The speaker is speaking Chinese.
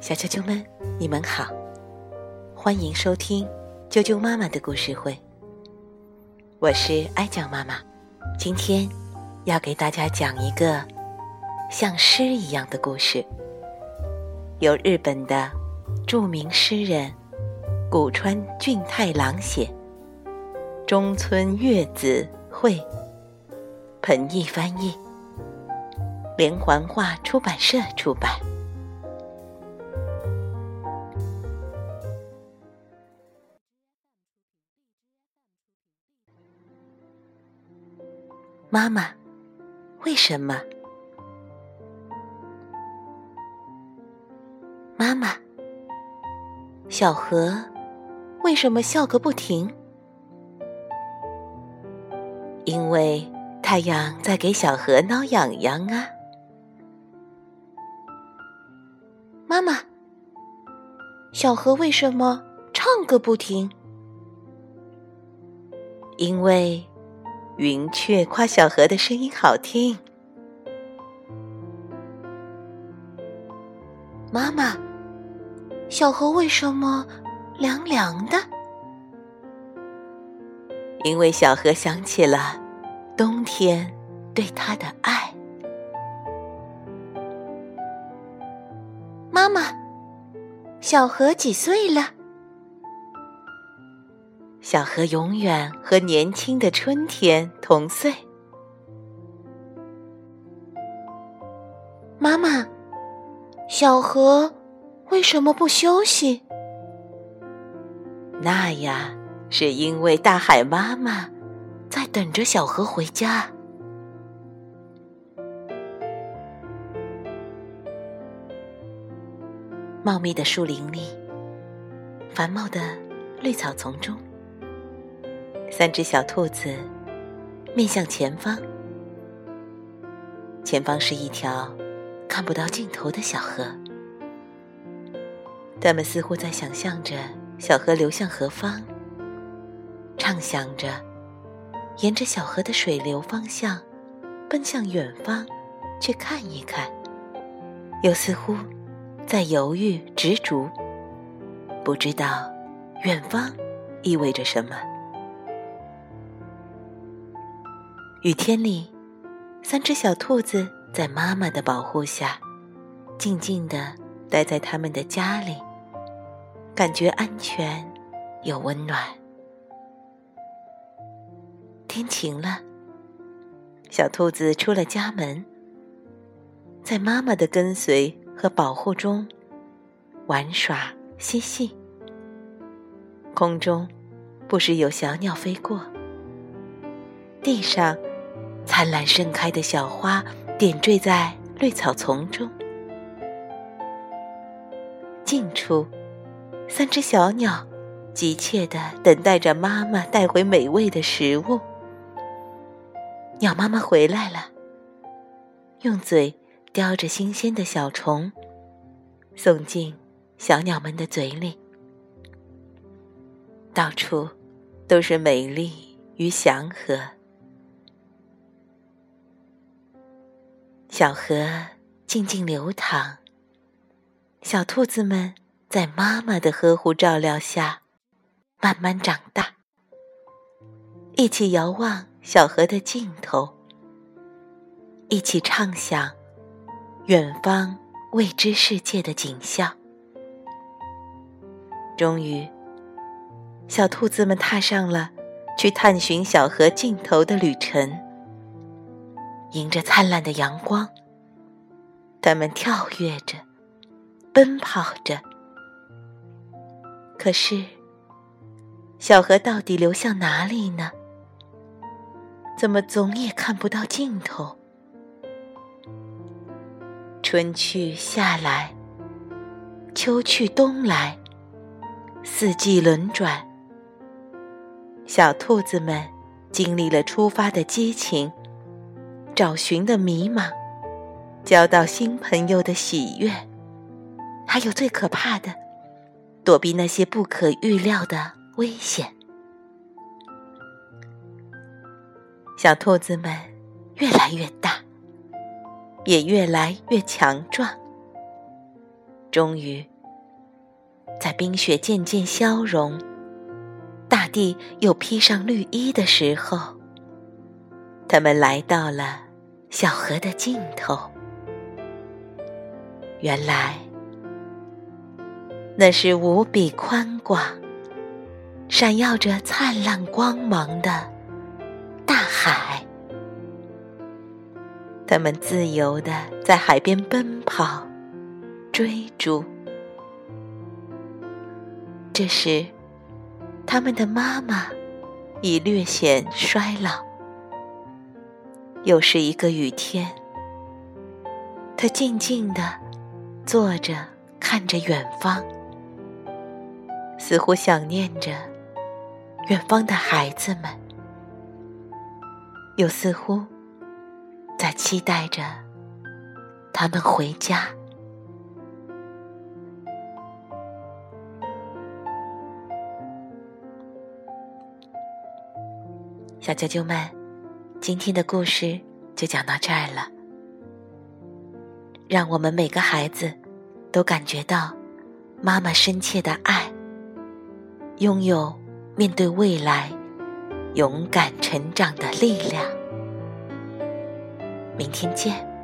小啾啾们，你们好，欢迎收听啾啾妈妈的故事会。我是爱讲妈妈，今天要给大家讲一个像诗一样的故事，由日本的著名诗人古川俊太郎写，中村月子绘，彭毅翻译。连环画出版社出版。妈妈，为什么？妈妈，小河为什么笑个不停？因为太阳在给小河挠痒痒啊。妈妈，小河为什么唱个不停？因为云雀夸小河的声音好听。妈妈，小河为什么凉凉的？因为小河想起了冬天对他的爱。小河几岁了？小河永远和年轻的春天同岁。妈妈，小河为什么不休息？那呀，是因为大海妈妈在等着小河回家。茂密的树林里，繁茂的绿草丛中，三只小兔子面向前方。前方是一条看不到尽头的小河，它们似乎在想象着小河流向何方，畅想着沿着小河的水流方向奔向远方去看一看，又似乎。在犹豫执着，不知道远方意味着什么。雨天里，三只小兔子在妈妈的保护下，静静地待在他们的家里，感觉安全又温暖。天晴了，小兔子出了家门，在妈妈的跟随。和保护中玩耍嬉戏，空中不时有小鸟飞过，地上灿烂盛开的小花点缀在绿草丛中。近处，三只小鸟急切地等待着妈妈带回美味的食物。鸟妈妈回来了，用嘴。叼着新鲜的小虫，送进小鸟们的嘴里。到处都是美丽与祥和。小河静静流淌，小兔子们在妈妈的呵护照料下慢慢长大。一起遥望小河的尽头，一起畅想。远方未知世界的景象。终于，小兔子们踏上了去探寻小河尽头的旅程。迎着灿烂的阳光，它们跳跃着，奔跑着。可是，小河到底流向哪里呢？怎么总也看不到尽头？春去夏来，秋去冬来，四季轮转。小兔子们经历了出发的激情，找寻的迷茫，交到新朋友的喜悦，还有最可怕的，躲避那些不可预料的危险。小兔子们越来越大。也越来越强壮，终于，在冰雪渐渐消融，大地又披上绿衣的时候，他们来到了小河的尽头。原来，那是无比宽广、闪耀着灿烂光芒的大海。他们自由的在海边奔跑、追逐。这时，他们的妈妈已略显衰老。又是一个雨天，他静静的坐着，看着远方，似乎想念着远方的孩子们，又似乎……在期待着他们回家。小啾啾们，今天的故事就讲到这儿了。让我们每个孩子都感觉到妈妈深切的爱，拥有面对未来勇敢成长的力量。明天见。